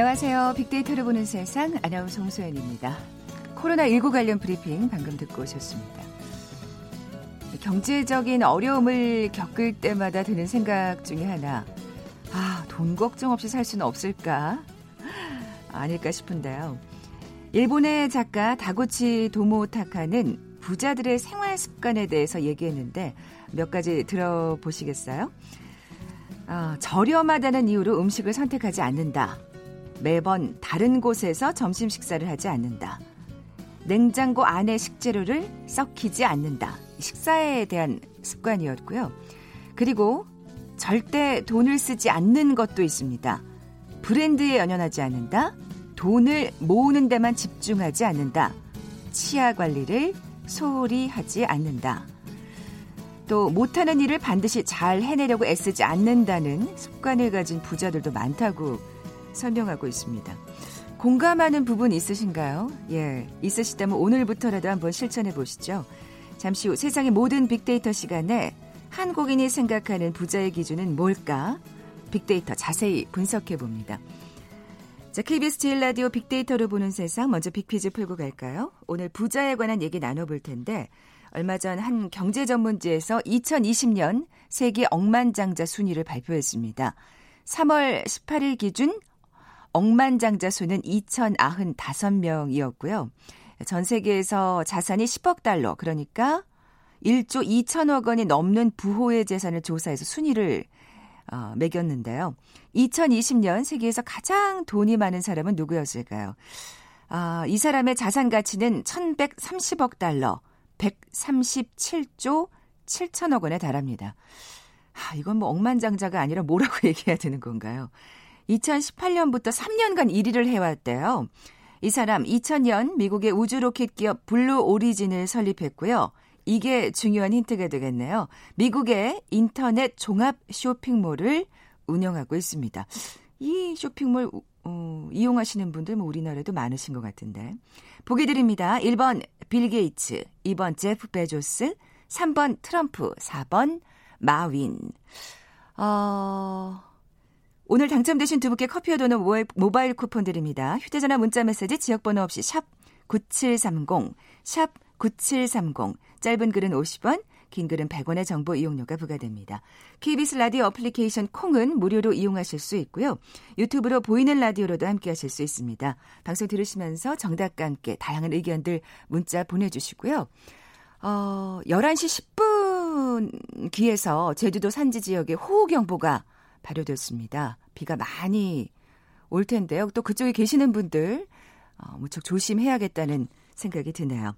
안녕하세요. 빅데이터를 보는 세상 아나운서 홍소연입니다. 코로나19 관련 브리핑 방금 듣고 오셨습니다. 경제적인 어려움을 겪을 때마다 드는 생각 중에 하나. 아, 돈 걱정 없이 살 수는 없을까? 아닐까 싶은데요. 일본의 작가 다구치 도모 타카는 부자들의 생활 습관에 대해서 얘기했는데 몇 가지 들어보시겠어요? 아, 저렴하다는 이유로 음식을 선택하지 않는다. 매번 다른 곳에서 점심 식사를 하지 않는다. 냉장고 안에 식재료를 썩히지 않는다. 식사에 대한 습관이었고요. 그리고 절대 돈을 쓰지 않는 것도 있습니다. 브랜드에 연연하지 않는다. 돈을 모으는 데만 집중하지 않는다. 치아 관리를 소홀히 하지 않는다. 또 못하는 일을 반드시 잘 해내려고 애쓰지 않는다는 습관을 가진 부자들도 많다고 설명하고 있습니다. 공감하는 부분 있으신가요? 예, 있으시다면 오늘부터라도 한번 실천해 보시죠. 잠시 후 세상의 모든 빅데이터 시간에 한국인이 생각하는 부자의 기준은 뭘까? 빅데이터 자세히 분석해 봅니다. 자, KBS 제일 라디오 빅데이터로 보는 세상 먼저 빅퀴즈 풀고 갈까요? 오늘 부자에 관한 얘기 나눠볼 텐데 얼마 전 한 경제 전문지에서 2020년 세계 억만장자 순위를 발표했습니다. 3월 18일 기준 억만장자 수는 2,095명이었고요. 전 세계에서 자산이 10억 달러, 그러니까 1조 2천억 원이 넘는 부호의 재산을 조사해서 순위를 어, 매겼는데요. 2020년 세계에서 가장 돈이 많은 사람은 누구였을까요? 아, 이 사람의 자산 가치는 1,130억 달러, 137조 7천억 원에 달합니다. 아, 이건 뭐 억만장자가 아니라 뭐라고 얘기해야 되는 건가요? 2018년부터 3년간 1위를 해왔대요. 이 사람 2000년 미국의 우주 로켓 기업 블루 오리진을 설립했고요. 이게 중요한 힌트가 되겠네요. 미국의 인터넷 종합 쇼핑몰을 운영하고 있습니다. 이 쇼핑몰 어, 이용하시는 분들 뭐 우리나라에도 많으신 것 같은데. 보기 드립니다. 1번 빌 게이츠, 2번 제프 베조스, 3번 트럼프, 4번 마윈. 어, 오늘 당첨되신 두 분께 커피와 도넛 모바일 쿠폰 드립니다. 휴대전화 문자 메시지 지역번호 없이 샵 9730, 샵 9730, 짧은 글은 50원, 긴 글은 100원의 정보 이용료가 부과됩니다. KBS 라디오 어플리케이션 콩은 무료로 이용하실 수 있고요. 유튜브로 보이는 라디오로도 함께 하실 수 있습니다. 방송 들으시면서 정답과 함께 다양한 의견들 문자 보내주시고요. 어, 11시 10분 기에서 제주도 산지 지역에 호우경보가 발효됐습니다. 비가 많이 올 텐데요. 또 그쪽에 계시는 분들 어, 무척 조심해야겠다는 생각이 드네요.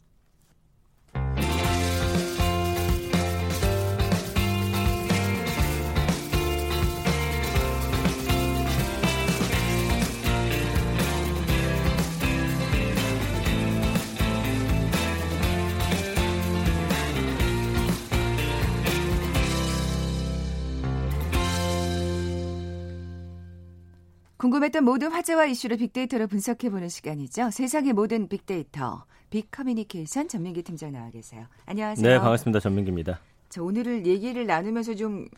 궁금했던 모든 화제와 이슈를 빅데이터로 분석해보는 시간이죠. 세상의 모든 빅데이터, 빅커뮤니케이션 전민기 팀장 나와 계세요. 안녕하세요. 네, 반갑습니다. 전민기입니다. 자, 오늘을 얘기를 나누면서 좀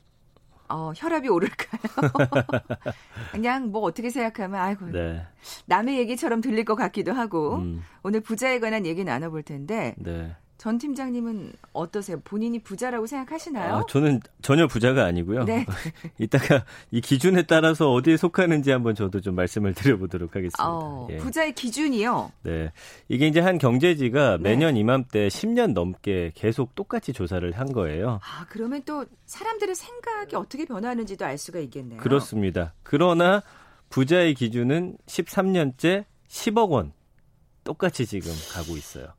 어, 혈압이 오를까요? 그냥 뭐 어떻게 생각하면 아이고 네. 남의 얘기처럼 들릴 것 같기도 하고 음. 오늘 부자에 관한 얘기 나눠볼 텐데 네. 전 팀장님은 어떠세요? 본인이 부자라고 생각하시나요? 아, 저는 전혀 부자가 아니고요. 네. 이따가 이 기준에 따라서 어디에 속하는지 한번 저도 좀 말씀을 드려보도록 하겠습니다. 어, 예. 부자의 기준이요? 네. 이게 이제 한 경제지가 네. 매년 이맘때 10년 넘게 계속 똑같이 조사를 한 거예요. 아, 그러면 또 사람들의 생각이 어떻게 변하는지도 알 수가 있겠네요. 그렇습니다. 그러나 부자의 기준은 13년째 10억 원 똑같이 지금 가고 있어요.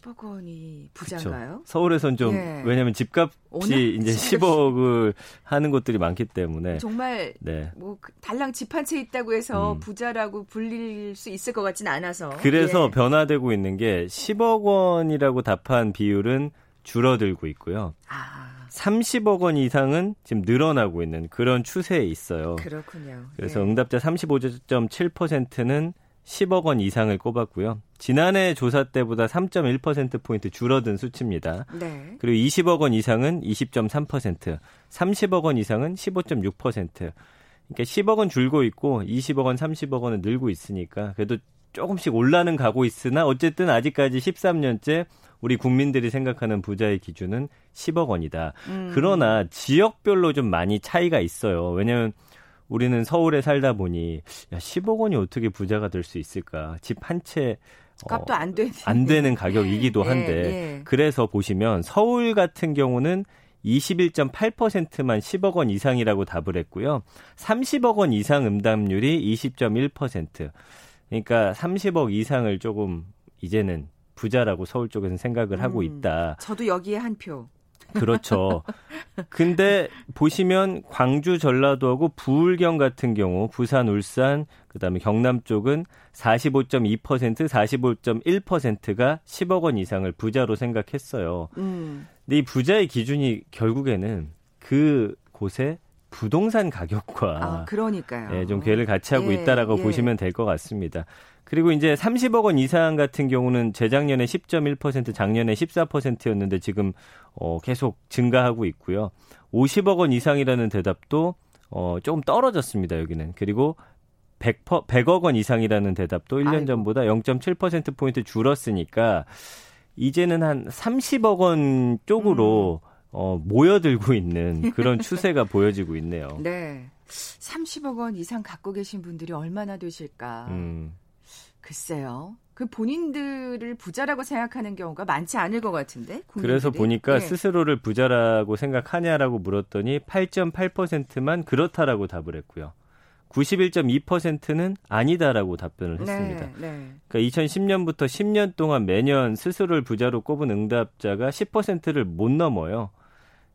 10억 원이 부자인가요? 서울에선 좀 네. 왜냐하면 집값이 이제 10억을 하는 곳들이 많기 때문에 정말 네. 뭐그 달랑 집 한 채 있다고 해서 음. 부자라고 불릴 수 있을 것 같지는 않아서 그래서 예. 변화되고 있는 게 10억 원이라고 답한 비율은 줄어들고 있고요. 아. 30억 원 이상은 지금 늘어나고 있는 그런 추세에 있어요. 그렇군요. 그래서 예. 응답자 35.7%는 10억 원 이상을 꼽았고요. 지난해 조사 때보다 3.1%포인트 줄어든 수치입니다. 네. 그리고 20억 원 이상은 20.3%, 30억 원 이상은 15.6%. 그러니까 10억 원 줄고 있고 20억 원, 30억 원은 늘고 있으니까 그래도 조금씩 올라는 가고 있으나 어쨌든 아직까지 13년째 우리 국민들이 생각하는 부자의 기준은 10억 원이다. 음. 그러나 지역별로 좀 많이 차이가 있어요. 왜냐하면 우리는 서울에 살다 보니 야 10억 원이 어떻게 부자가 될 수 있을까? 집 한 채 값도 어, 안 되는 안 되는 가격이기도 예, 한데 예, 예. 그래서 보시면 서울 같은 경우는 21.8%만 10억 원 이상이라고 답을 했고요. 30억 원 이상 응답률이 20.1%. 그러니까 30억 이상을 조금 이제는 부자라고 서울 쪽에서는 생각을 음, 하고 있다. 저도 여기에 한 표. 그렇죠. 근데 보시면 광주, 전라도하고 부울경 같은 경우 부산, 울산, 그다음에 경남 쪽은 45.2%, 45.1%가 10억 원 이상을 부자로 생각했어요. 음. 근데 이 부자의 기준이 결국에는 그 곳에 부동산 가격과 아, 그러니까요. 예, 좀 괴를 같이 하고 예, 있다라고 예. 보시면 될 것 같습니다. 그리고 이제 30억 원 이상 같은 경우는 재작년에 10.1%, 작년에 14%였는데 지금 어 계속 증가하고 있고요. 50억 원 이상이라는 대답도 어 조금 떨어졌습니다, 여기는. 그리고 100, 100억 원 이상이라는 대답도 1년 아이고. 전보다 0.7% 포인트 줄었으니까 이제는 한 30억 원 쪽으로 음. 어, 모여들고 있는 그런 추세가 보여지고 있네요. 네. 30억 원 이상 갖고 계신 분들이 얼마나 되실까? 음. 글쎄요. 그 본인들을 부자라고 생각하는 경우가 많지 않을 것 같은데. 국민들이? 그래서 보니까 네. 스스로를 부자라고 생각하냐라고 물었더니 8.8%만 그렇다라고 답을 했고요. 91.2%는 아니다라고 답변을 네, 했습니다. 네, 네. 그러니까 2010년부터 10년 동안 매년 스스로를 부자로 꼽은 응답자가 10%를 못 넘어요.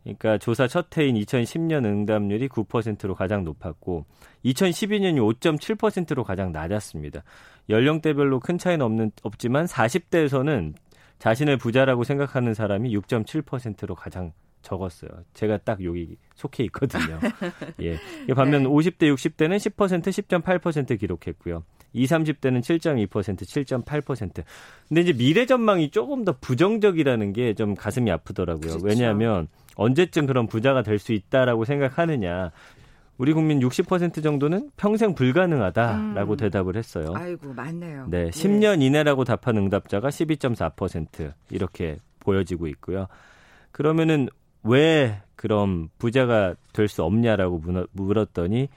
그러니까 조사 첫 해인 2010년 응답률이 9%로 가장 높았고 2012년이 5.7%로 가장 낮았습니다. 연령대별로 큰 차이는 없는 없지만 40대에서는 자신을 부자라고 생각하는 사람이 6.7%로 가장 적었어요. 제가 딱 여기 속해 있거든요. 예. 반면 네. 50대, 60대는 10%, 10.8% 기록했고요. 20, 30대는 7.2%, 7.8%. 근데 이제 미래 전망이 조금 더 부정적이라는 게 좀 가슴이 아프더라고요. 그렇죠. 왜냐하면 언제쯤 그런 부자가 될 수 있다라고 생각하느냐. 우리 국민 60% 정도는 평생 불가능하다라고 음. 대답을 했어요. 아이고, 맞네요. 네, 10년 이내라고 답한 응답자가 12.4% 이렇게 보여지고 있고요. 그러면은 왜 그럼 부자가 될 수 없냐라고 물었더니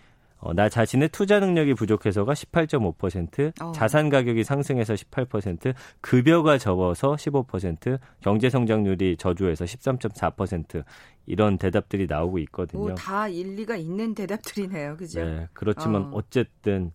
어, 나 자신의 투자 능력이 부족해서가 18.5%, 어. 자산 가격이 상승해서 18%, 급여가 적어서 15%, 경제 성장률이 저조해서 13.4% 이런 대답들이 나오고 있거든요. 오, 다 일리가 있는 대답들이네요. 그죠? 네. 그렇지만 어. 쨌든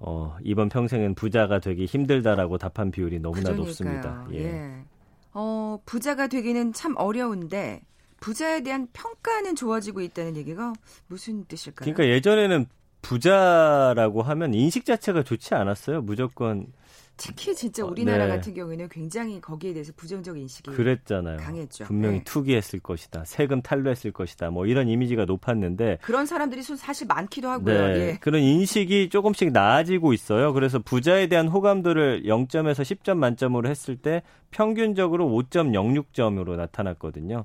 어, 이번 평생은 부자가 되기 힘들다라고 답한 비율이 너무나 그러니까요. 높습니다. 예. 예. 어, 부자가 되기는 참 어려운데 부자에 대한 평가는 좋아지고 있다는 얘기가 무슨 뜻일까요? 그러니까 예전에는 부자라고 하면 인식 자체가 좋지 않았어요. 무조건 특히 진짜 어, 우리나라 네. 같은 경우에는 굉장히 거기에 대해서 부정적 인식이 그랬잖아요. 강했죠. 분명히 네. 투기했을 것이다. 세금 탈루했을 것이다. 뭐 이런 이미지가 높았는데 그런 사람들이 사실 많기도 하고요. 네. 예. 그런 인식이 조금씩 나아지고 있어요. 그래서 부자에 대한 호감도를 0점에서 10점 만점으로 했을 때 평균적으로 5.06점으로 나타났거든요.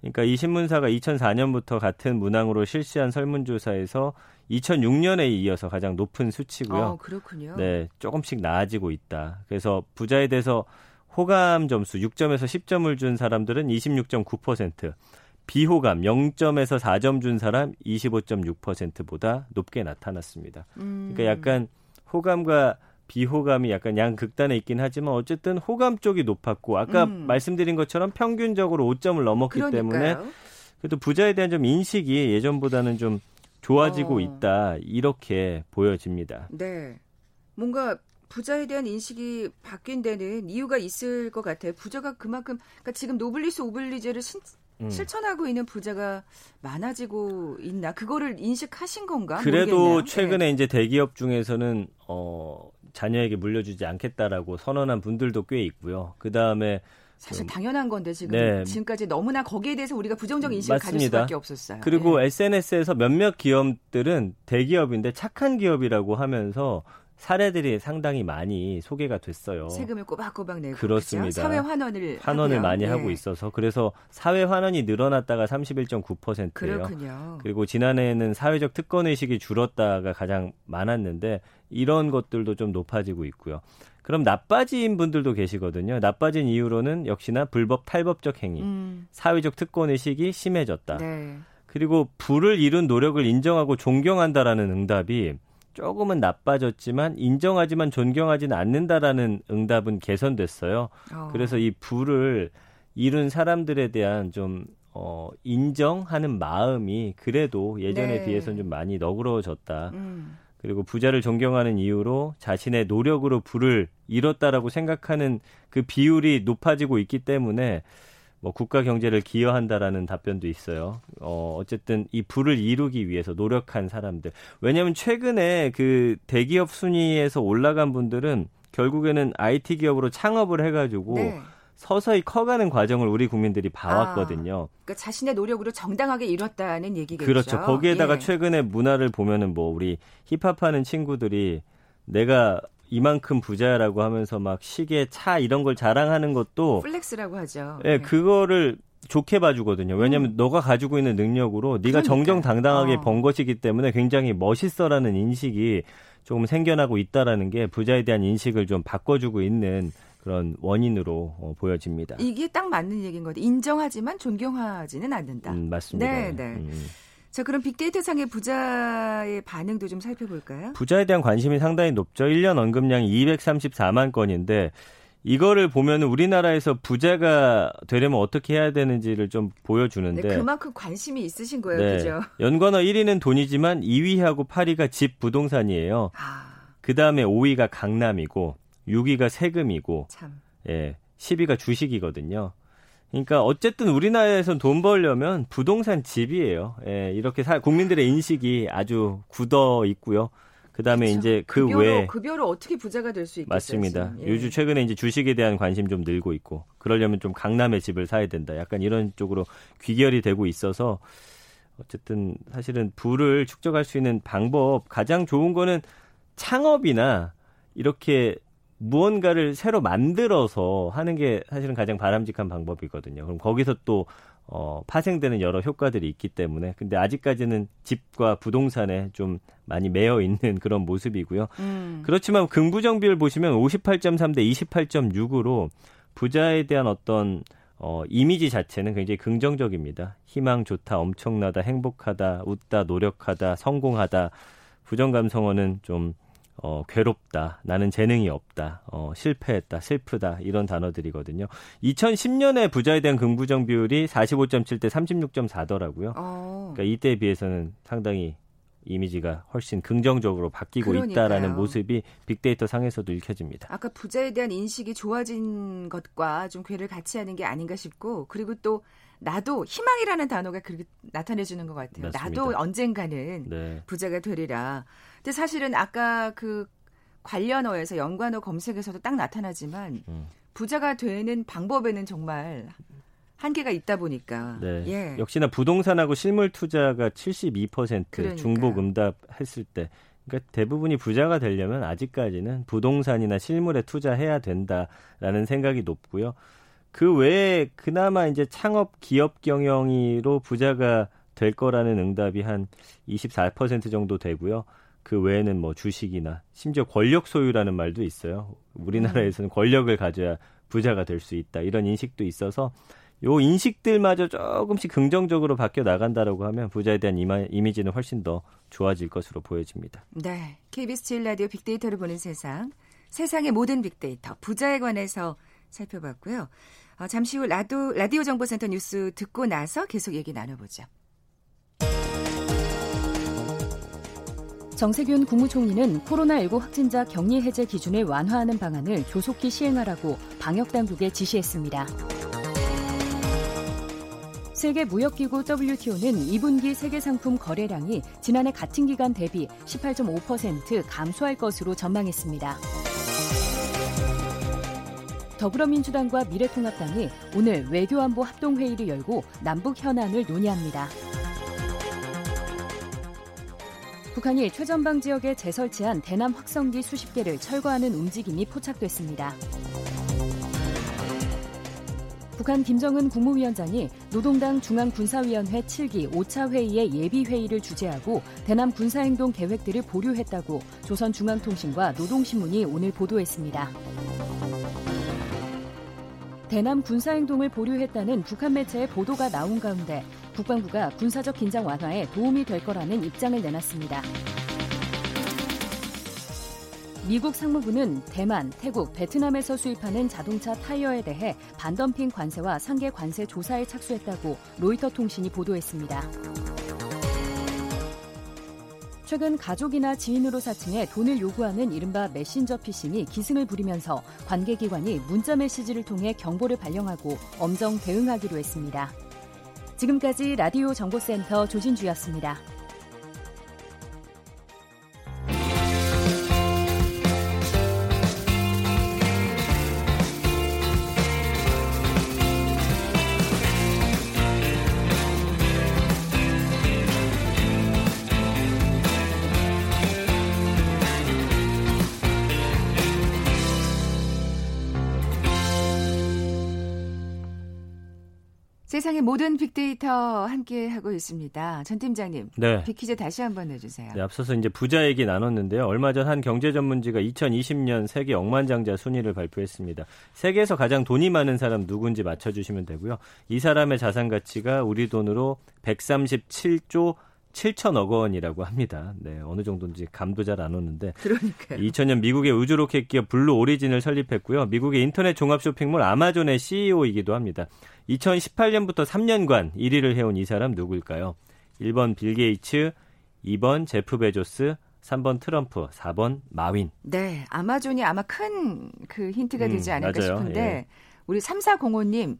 그러니까 이 신문사가 2004년부터 같은 문항으로 실시한 설문조사에서 2006년에 이어서 가장 높은 수치고요. 어, 그렇군요. 네, 조금씩 나아지고 있다. 그래서 부자에 대해서 호감 점수 6점에서 10점을 준 사람들은 26.9%, 비호감 0점에서 4점 준 사람 25.6%보다 높게 나타났습니다. 음. 그러니까 약간 호감과 비호감이 약간 양극단에 있긴 하지만 어쨌든 호감 쪽이 높았고 아까 음. 말씀드린 것처럼 평균적으로 5점을 넘었기 그러니까요. 때문에 그래도 부자에 대한 좀 인식이 예전보다는 좀 좋아지고 어. 있다 이렇게 보여집니다. 네. 뭔가 부자에 대한 인식이 바뀐 데는 이유가 있을 것 같아요. 부자가 그만큼 그러니까 지금 노블리스 오블리제를 신, 음. 실천하고 있는 부자가 많아지고 있나? 그거를 인식하신 건가? 그래도 모르겠네요. 최근에 네. 이제 대기업 중에서는 어 자녀에게 물려주지 않겠다라고 선언한 분들도 꽤 있고요. 그 다음에 사실 당연한 건데 지금 네. 지금까지 너무나 거기에 대해서 우리가 부정적 인식을 맞습니다. 가질 수밖에 없었어요. 그리고 예. SNS에서 몇몇 기업들은 대기업인데 착한 기업이라고 하면서 사례들이 상당히 많이 소개가 됐어요. 세금을 꼬박꼬박 내고 그렇습니다. 그렇죠? 사회 환원을 환원을 하고요. 많이 예. 하고 있어서 그래서 사회 환원이 늘어났다가 31.9%예요. 그렇군요. 그리고 지난해에는 사회적 특권 의식이 줄었다가 가장 많았는데 이런 것들도 좀 높아지고 있고요. 그럼 나빠진 분들도 계시거든요. 나빠진 이유로는 역시나 불법 탈법적 행위, 음, 사회적 특권 의식이 심해졌다. 네. 그리고 부를 이룬 노력을 인정하고 존경한다라는 응답이 조금은 나빠졌지만 인정하지만 존경하지는 않는다라는 응답은 개선됐어요. 어. 그래서 이 부를 이룬 사람들에 대한 좀 어, 인정하는 마음이 그래도 예전에 네. 비해서는 좀 많이 너그러워졌다. 음, 그리고 부자를 존경하는 이유로 자신의 노력으로 부를 이뤘다라고 생각하는 그 비율이 높아지고 있기 때문에 뭐 국가 경제를 기여한다라는 답변도 있어요. 어, 어쨌든 이 부를 이루기 위해서 노력한 사람들. 왜냐하면 최근에 그 대기업 순위에서 올라간 분들은 결국에는 IT 기업으로 창업을 해가지고 네. 서서히 커가는 과정을 우리 국민들이 봐왔거든요. 그러니까 자신의 노력으로 정당하게 이뤘다는 얘기겠죠. 그렇죠. 거기에다가 예. 최근에 문화를 보면은 뭐 우리 힙합하는 친구들이 내가 이만큼 부자라고 하면서 막 시계, 차 이런 걸 자랑하는 것도 flex라고 하죠. 예, 네. 그거를 좋게 봐주거든요. 왜냐하면 너가 가지고 있는 능력으로 네가 그러니까요. 정정당당하게 어. 번 것이기 때문에 굉장히 멋있어라는 인식이 조금 생겨나고 있다라는 게 부자에 대한 인식을 좀 바꿔주고 있는 그런 원인으로 어, 보여집니다. 이게 딱 맞는 얘기인 것 같아요. 인정하지만 존경하지는 않는다. 음, 맞습니다. 네, 네. 음. 자, 그럼 빅데이터 상의 부자의 반응도 좀 살펴볼까요? 부자에 대한 관심이 상당히 높죠. 1년 언급량이 234만 건인데 이거를 보면 우리나라에서 부자가 되려면 어떻게 해야 되는지를 좀 네, 보여주는데 그만큼 관심이 있으신 거예요, 네. 그죠? 연관어 1위는 돈이지만 2위하고 8위가 집 부동산이에요. 아, 그 다음에 5위가 강남이고 6위가 세금이고 참. 예, 10위가 주식이거든요. 그러니까 어쨌든 우리나라에선 돈 벌려면 부동산 집이에요. 예, 이렇게 사, 국민들의 인식이 아주 굳어 있고요. 그다음에 그쵸. 이제 그 급여로, 외에 급여로 어떻게 부자가 될 수 있겠어요? 맞습니다. 예. 요즘 최근에 이제 주식에 대한 관심 좀 늘고 있고 그러려면 좀 강남의 집을 사야 된다. 약간 이런 쪽으로 귀결이 되고 있어서 어쨌든 사실은 부를 축적할 수 있는 방법 가장 좋은 거는 창업이나 이렇게 무언가를 새로 만들어서 하는 게 사실은 가장 바람직한 방법이거든요. 그럼 거기서 또 어, 파생되는 여러 효과들이 있기 때문에 근데 아직까지는 집과 부동산에 좀 많이 매여 있는 그런 모습이고요. 음. 그렇지만 긍부정 비율 보시면 58.3 대 28.6으로 부자에 대한 어떤 어, 이미지 자체는 굉장히 긍정적입니다. 희망 좋다, 엄청나다, 행복하다, 웃다, 노력하다, 성공하다. 부정 감성어는 좀 어, 괴롭다, 나는 재능이 없다, 어, 실패했다, 슬프다, 이런 단어들이거든요. 2010년에 부자에 대한 긍부정 비율이 45.7 대 36.4더라고요. 어. 그러니까 이때에 비해서는 상당히 이미지가 훨씬 긍정적으로 바뀌고 그러니까요. 있다라는 모습이 빅데이터 상에서도 읽혀집니다. 아까 부자에 대한 인식이 좋아진 것과 좀 괴를 같이 하는 게 아닌가 싶고 그리고 또 나도 희망이라는 단어가 그렇게 나타내 주는 것 같아요. 맞습니다. 나도 언젠가는 네. 부자가 되리라. 근데 사실은 아까 그 관련어에서 연관어 검색에서도 딱 나타나지만 음. 부자가 되는 방법에는 정말 한계가 있다 보니까 네. 예. 역시나 부동산하고 실물 투자가 72% 그러니까요. 중복 응답했을 때 그러니까 대부분이 부자가 되려면 아직까지는 부동산이나 실물에 투자해야 된다라는 생각이 높고요. 그 외에 그나마 이제 창업 기업 경영이로 부자가 될 거라는 응답이 한 24% 정도 되고요. 그 외에는 뭐 주식이나 심지어 권력 소유라는 말도 있어요. 우리나라에서는 권력을 가져야 부자가 될 수 있다. 이런 인식도 있어서 요 인식들마저 조금씩 긍정적으로 바뀌어 나간다라고 하면 부자에 대한 이마, 이미지는 훨씬 더 좋아질 것으로 보여집니다. 네. KBS 7 라디오 빅데이터를 보는 세상. 세상의 모든 빅데이터 부자에 관해서 살펴봤고요. 어, 잠시 후 라도, 라디오 정보센터 뉴스 듣고 나서 계속 얘기 나눠보죠. 정세균 국무총리는 코로나19 확진자 격리 해제 기준을 완화하는 방안을 조속히 시행하라고 방역당국에 지시했습니다. 세계무역기구 WTO는 2분기 세계상품 거래량이 지난해 같은 기간 대비 18.5% 감소할 것으로 전망했습니다. 더불어민주당과 미래통합당이 오늘 외교안보 합동회의를 열고 남북 현안을 논의합니다. 북한이 최전방 지역에 재설치한 대남 확성기 수십 개를 철거하는 움직임이 포착됐습니다. 북한 김정은 국무위원장이 노동당 중앙군사위원회 7기 5차 회의의 예비회의를 주재하고 대남 군사행동 계획들을 보류했다고 조선중앙통신과 노동신문이 오늘 보도했습니다. 대남 군사행동을 보류했다는 북한 매체의 보도가 나온 가운데 국방부가 군사적 긴장 완화에 도움이 될 거라는 입장을 내놨습니다. 미국 상무부는 대만, 태국, 베트남에서 수입하는 자동차 타이어에 대해 반덤핑 관세와 상계 관세 조사에 착수했다고 로이터 통신이 보도했습니다. 최근 가족이나 지인으로 사칭해 돈을 요구하는 이른바 메신저 피싱이 기승을 부리면서 관계기관이 문자 메시지를 통해 경보를 발령하고 엄정 대응하기로 했습니다. 지금까지 라디오 정보센터 조진주였습니다. 모든 빅데이터 함께 하고 있습니다. 전 팀장님, 네. 빅퀴즈 다시 한번 내주세요. 네, 앞서서 이제 부자 얘기 나눴는데요. 얼마 전 한 경제 전문지가 2020년 세계 억만장자 순위를 발표했습니다. 세계에서 가장 돈이 많은 사람 누군지 맞춰주시면 되고요. 이 사람의 자산 가치가 우리 돈으로 137조 7천억 원이라고 합니다. 네, 어느 정도인지 감도 잘 안 오는데. 그러니까요. 2000년 미국의 우주 로켓 기업 블루 오리진을 설립했고요. 미국의 인터넷 종합 쇼핑몰 아마존의 CEO이기도 합니다. 2018년부터 3년간 1위를 해온 이 사람 누구일까요? 1번 빌 게이츠, 2번 제프 베조스, 3번 트럼프, 4번 마윈. 네, 아마존이 아마 큰 그 힌트가 되지 음, 않을까 맞아요. 싶은데 예. 우리 3405님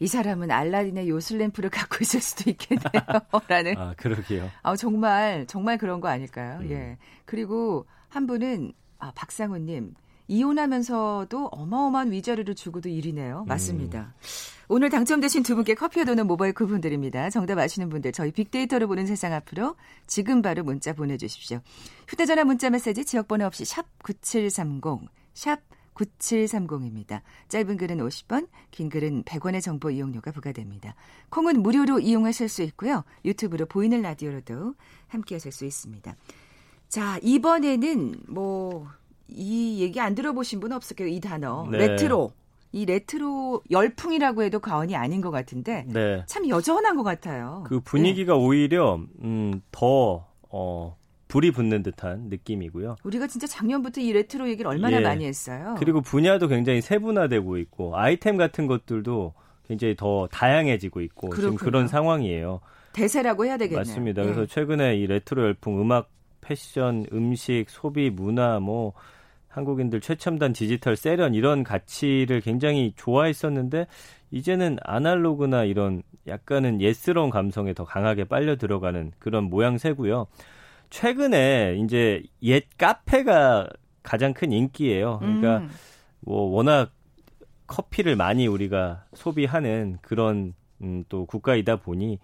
이 사람은 알라딘의 요술램프를 갖고 있을 수도 있겠네요. 라는. 아, 그러게요. 아, 정말, 정말 그런 거 아닐까요? 음. 예. 그리고 한 분은, 아, 박상우님. 이혼하면서도 어마어마한 위자료를 주고도 일이네요. 맞습니다. 음. 오늘 당첨되신 두 분께 커피와 도는 모바일 쿠폰 드립니다. 정답 아시는 분들 저희 빅데이터로 보는 세상 앞으로 지금 바로 문자 보내주십시오. 휴대전화 문자 메시지 지역번호 없이 샵 9730, 샵 9730입니다. 짧은 글은 50원, 긴 글은 100원의 정보 이용료가 부과됩니다. 콩은 무료로 이용하실 수 있고요. 유튜브로 보이는 라디오로도 함께 하실 수 있습니다. 자, 이번에는 뭐, 이 얘기 안 들어보신 분 없을까요? 이 단어. 네. 레트로. 이 레트로 열풍이라고 해도 과언이 아닌 것 같은데 네. 참 여전한 것 같아요. 그 분위기가 네. 오히려 음, 더 어, 불이 붙는 듯한 느낌이고요. 우리가 진짜 작년부터 이 레트로 얘기를 얼마나 예. 많이 했어요. 그리고 분야도 굉장히 세분화되고 있고 아이템 같은 것들도 굉장히 더 다양해지고 있고 그렇군요. 지금 그런 상황이에요. 대세라고 해야 되겠네요. 맞습니다. 그래서 예. 최근에 이 레트로 열풍 음악, 패션, 음식, 소비, 문화 뭐 한국인들 최첨단 디지털 세련 이런 가치를 굉장히 좋아했었는데 이제는 아날로그나 이런 약간은 예스러운 감성에 더 강하게 빨려 들어가는 그런 모양새고요. 최근에 이제 옛 카페가 가장 큰 인기예요. 그러니까 음. 뭐 워낙 커피를 많이 우리가 소비하는 그런 음, 또 국가이다 보니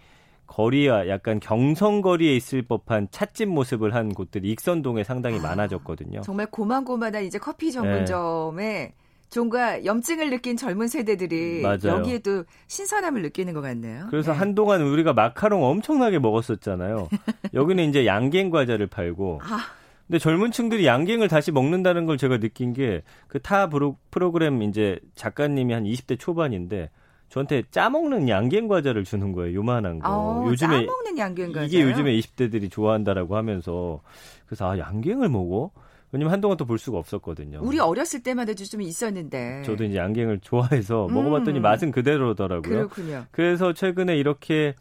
거리와 약간 경성거리에 있을 법한 찻집 모습을 한 곳들이 익선동에 상당히 아, 많아졌거든요. 정말 고만고만한 이제 커피 전문점에 네. 좀과 염증을 느낀 젊은 세대들이 맞아요. 여기에 도 신선함을 느끼는 것 같네요. 그래서 네. 한동안 우리가 마카롱 엄청나게 먹었었잖아요. 여기는 이제 양갱 과자를 팔고. 아. 근데 젊은 층들이 양갱을 다시 먹는다는 걸 제가 느낀 게 그 타 프로그램 이제 작가님이 한 20대 초반인데 저한테 짜먹는 양갱 과자를 주는 거예요. 요만한 거. 어, 요즘에 짜먹는 양갱 과자. 이게 요즘에 20대들이 좋아한다라고 하면서 그래서 아 양갱을 먹어? 왜냐면 한동안 또 볼 수가 없었거든요. 우리 어렸을 때마다 좀 있었는데. 저도 이제 양갱을 좋아해서 음. 먹어봤더니 맛은 그대로더라고요. 그렇군요. 그래서 최근에 이렇게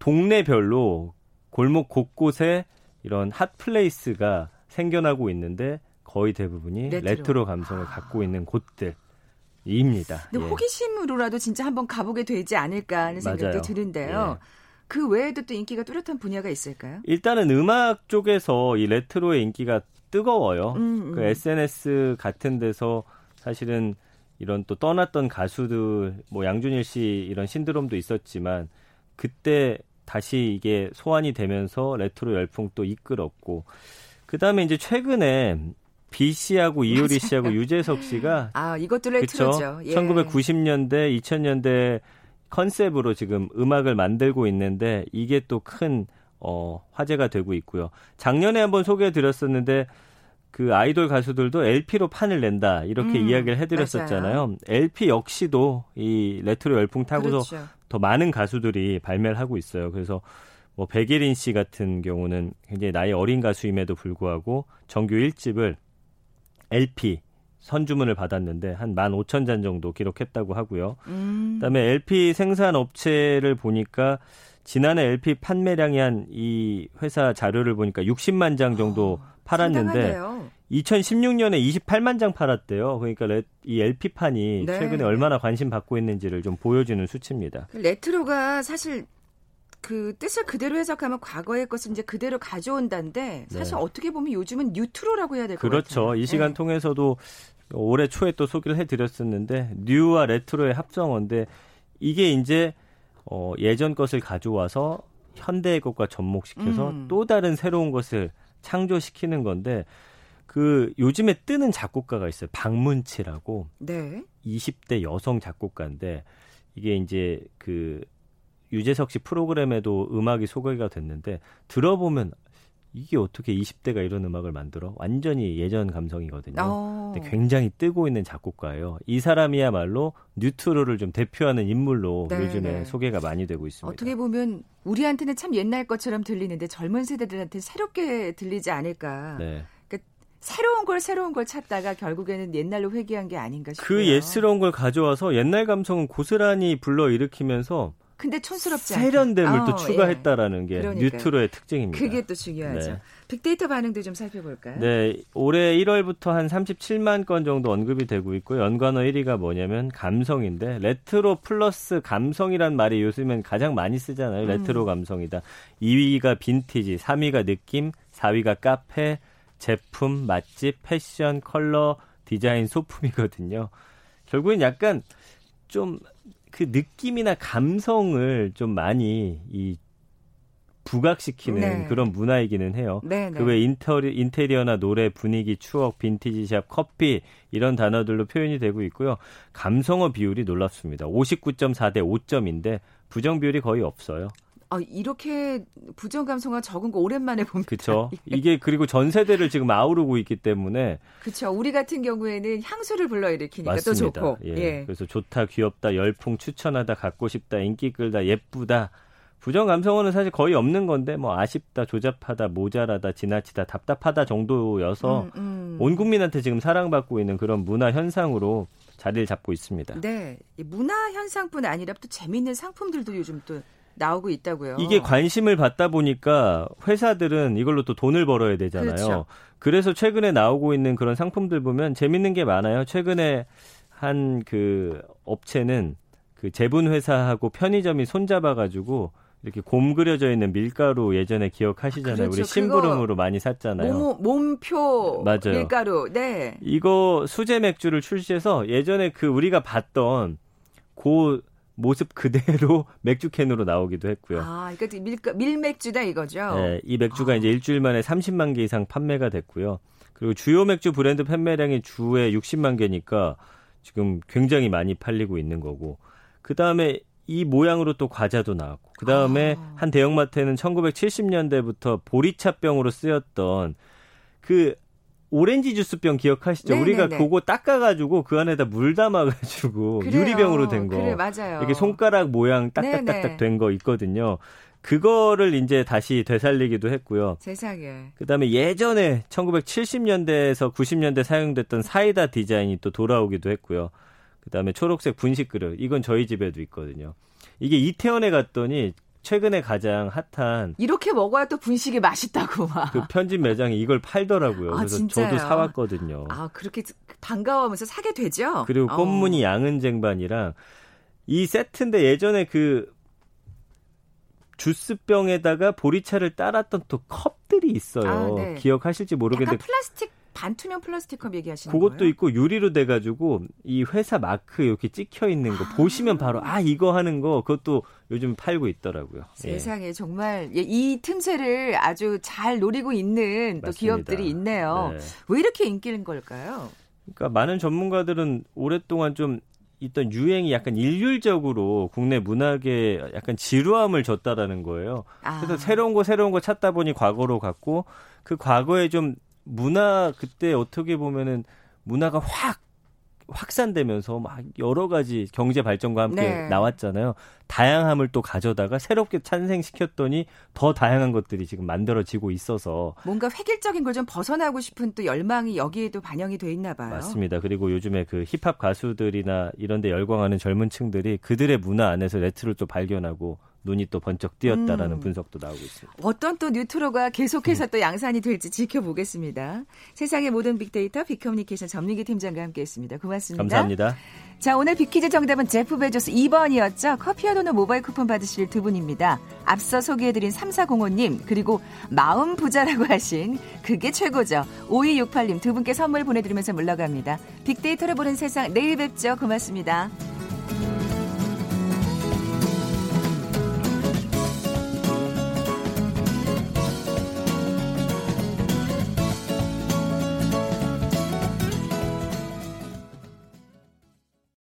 동네별로 골목 곳곳에 이런 핫플레이스가 생겨나고 있는데 거의 대부분이 레트로, 레트로 감성을 갖고 있는 곳들. 입니다. 근데 예. 호기심으로라도 진짜 한번 가보게 되지 않을까 하는 생각도 맞아요. 드는데요. 예. 그 외에도 또 인기가 뚜렷한 분야가 있을까요? 일단은 음악 쪽에서 이 레트로의 인기가 뜨거워요. 음, 음. 그 SNS 같은 데서 사실은 이런 또 떠났던 가수들 뭐 양준일 씨 이런 신드롬도 있었지만 그때 다시 이게 소환이 되면서 레트로 열풍 또 이끌었고 그다음에 이제 최근에 비 씨하고 이효리 씨하고 유재석 씨가 아 이것도 레트로죠. 예. 1990년대 2000년대 컨셉으로 지금 음악을 만들고 있는데 이게 또 큰 어, 화제가 되고 있고요. 작년에 한번 소개해 드렸었는데 그 아이돌 가수들도 LP로 판을 낸다 이렇게 음, 이야기를 해드렸었잖아요. 맞아요. LP 역시도 이 레트로 열풍 타고서 그렇죠. 더 많은 가수들이 발매를 하고 있어요. 그래서 뭐 백예린 씨 같은 경우는 굉장히 나이 어린 가수임에도 불구하고 정규 1집을 LP 선주문을 받았는데 한 15,000잔 정도 기록했다고 하고요. 음. 그다음에 LP 생산 업체를 보니까 지난해 LP 판매량이 한 이 회사 자료를 보니까 60만 장 정도 어, 팔았는데 상당하네요. 2016년에 28만 장 팔았대요. 그러니까 레, 이 LP판이 네. 최근에 얼마나 관심 받고 있는지를 좀 보여주는 수치입니다. 그 레트로가 사실 그 뜻을 그대로 해석하면 과거의 것을 이제 그대로 가져온다는데 사실 네. 어떻게 보면 요즘은 뉴트로라고 해야 될것 그렇죠. 같아요. 이 시간 네. 통해서도 올해 초에 또 소개를 해드렸었는데 뉴와 레트로의 합성어인데 이게 이제 어, 예전 것을 가져와서 현대의 것과 접목시켜서 음. 또 다른 새로운 것을 창조시키는 건데 그 요즘에 뜨는 작곡가가 있어요. 박문치라고. 네. 20대 여성 작곡가인데 이게 이제 그 유재석 씨 프로그램에도 음악이 소개가 됐는데 들어보면 이게 어떻게 20대가 이런 음악을 만들어? 완전히 예전 감성이거든요. 어. 근데 굉장히 뜨고 있는 작곡가예요. 이 사람이야말로 뉴트로를 좀 대표하는 인물로 네, 요즘에 네. 소개가 많이 되고 있습니다. 어떻게 보면 우리한테는 참 옛날 것처럼 들리는데 젊은 세대들한테 새롭게 들리지 않을까. 네. 새로운 걸 새로운 걸 찾다가 결국에는 옛날로 회귀한 게 아닌가 그 싶어요. 그 옛스러운 걸 가져와서 옛날 감성은 고스란히 불러 일으키면서 근데 촌스럽지 않게. 세련됨을 어, 또 추가했다라는 예. 게 그러니까요. 뉴트로의 특징입니다. 그게 또 중요하죠. 네. 빅데이터 반응도 좀 살펴볼까요? 네, 올해 1월부터 한 37만 건 정도 언급이 되고 있고 연관어 1위가 뭐냐면 감성인데 레트로 플러스 감성이란 말이 요즘엔 가장 많이 쓰잖아요. 레트로 음. 감성이다. 2위가 빈티지, 3위가 느낌, 4위가 카페, 제품, 맛집, 패션, 컬러, 디자인, 소품이거든요. 결국엔 약간 좀 그 느낌이나 감성을 좀 많이 이 부각시키는 네. 그런 문화이기는 해요. 네, 네. 그외 인테리, 인테리어나 노래, 분위기, 추억, 빈티지샵, 커피 이런 단어들로 표현이 되고 있고요. 감성어 비율이 놀랍습니다. 59.4 대 5점인데 부정 비율이 거의 없어요. 아, 이렇게 부정 감성어 적은 거 오랜만에 봅니다. 그렇죠. 이게 그리고 전 세대를 지금 아우르고 있기 때문에 그렇죠. 우리 같은 경우에는 향수를 불러일으키니까 맞습니다. 또 좋고. 예. 예. 그래서 좋다, 귀엽다, 열풍 추천하다, 갖고 싶다, 인기 끌다, 예쁘다. 부정 감성어는 사실 거의 없는 건데 뭐 아쉽다, 조잡하다, 모자라다, 지나치다, 답답하다 정도여서 음, 음. 온 국민한테 지금 사랑받고 있는 그런 문화 현상으로 자리를 잡고 있습니다. 네, 문화 현상뿐 아니라 또 재미있는 상품들도 요즘 또 나오고 있다고요. 이게 관심을 받다 보니까 회사들은 이걸로 또 돈을 벌어야 되잖아요. 그렇죠. 그래서 최근에 나오고 있는 그런 상품들 보면 재밌는 게 많아요. 최근에 한 그 업체는 그 제분 회사하고 편의점이 손잡아 가지고 이렇게 곰 그려져 있는 밀가루 예전에 기억하시잖아요. 그렇죠. 우리 심부름으로 많이 샀잖아요. 몸, 몸표 맞아요. 밀가루. 네. 이거 수제 맥주를 출시해서 예전에 그 우리가 봤던 고 모습 그대로 맥주 캔으로 나오기도 했고요. 아, 그러니까 밀, 밀맥주다 이거죠? 네, 이 맥주가 아. 이제 일주일 만에 30만 개 이상 판매가 됐고요. 그리고 주요 맥주 브랜드 판매량이 주에 60만 개니까 지금 굉장히 많이 팔리고 있는 거고. 그 다음에 이 모양으로 또 과자도 나왔고. 그 다음에 아. 한 대형마트에는 1970년대부터 보리차병으로 쓰였던 그 오렌지 주스병 기억하시죠? 네네네. 우리가 네, 네. 그거 닦아가지고 그 안에다 물 담아가지고 그래요. 유리병으로 된 거. 그래, 맞아요. 이게 손가락 모양 딱딱딱딱 된 거 있거든요. 그거를 이제 다시 되살리기도 했고요. 세상에. 그다음에 예전에 1970년대에서 90년대 사용됐던 사이다 디자인이 또 돌아오기도 했고요. 그다음에 초록색 분식 그릇 이건 저희 집에도 있거든요. 이게 이태원에 갔더니 최근에 가장 핫한 이렇게 먹어야 또 분식이 맛있다고 막. 그 편집 매장에 이걸 팔더라고요. 아, 그래서 진짜요? 저도 사 왔거든요. 아 그렇게 반가워하면서 사게 되죠. 그리고 어. 꽃무늬 양은 쟁반이랑 이 세트인데 예전에 그 주스병에다가 보리차를 따랐던 또 컵들이 있어요. 아, 네. 기억하실지 모르겠는데 플라스틱 반투명 플라스틱 컵 얘기하시는 그것도 거예요? 있고 유리로 돼 가지고 이 회사 마크 이렇게 찍혀 있는 거 아. 보시면 바로 아 이거 하는 거 그것도 요즘 팔고 있더라고요. 예. 세상에 예. 정말 이 틈새를 아주 잘 노리고 있는 또 맞습니다. 기업들이 있네요. 네. 왜 이렇게 인기인 걸까요? 그러니까 많은 전문가들은 오랫동안 좀 있던 유행이 약간 일률적으로 국내 문학에 약간 지루함을 줬다라는 거예요. 아. 그래서 새로운 거 새로운 거 찾다 보니 과거로 갔고 그 과거에 좀 문화 그때 어떻게 보면은 문화가 확 확산되면서 막 여러 가지 경제 발전과 함께 네. 나왔잖아요. 다양함을 또 가져다가 새롭게 찬생시켰더니 더 다양한 것들이 지금 만들어지고 있어서 뭔가 획일적인 걸 좀 벗어나고 싶은 또 열망이 여기에도 반영이 돼 있나 봐요. 맞습니다. 그리고 요즘에 그 힙합 가수들이나 이런 데 열광하는 젊은 층들이 그들의 문화 안에서 레트로를 또 발견하고 눈이 또 번쩍 띄었다라는 음. 분석도 나오고 있습니다. 어떤 또 뉴트로가 계속해서 음. 또 양산이 될지 지켜보겠습니다. 세상의 모든 빅데이터 빅커뮤니케이션 전민기 팀장과 함께했습니다. 고맙습니다. 감사합니다. 자 오늘 빅퀴즈 정답은 제프 베조스 2번이었죠. 커피와 도넛 모바일 쿠폰 받으실 두 분입니다. 앞서 소개해드린 3405님 그리고 마음 부자라고 하신 그게 최고죠. 5268님 두 분께 선물 보내드리면서 물러갑니다. 빅데이터를 보는 세상 내일 뵙죠. 고맙습니다.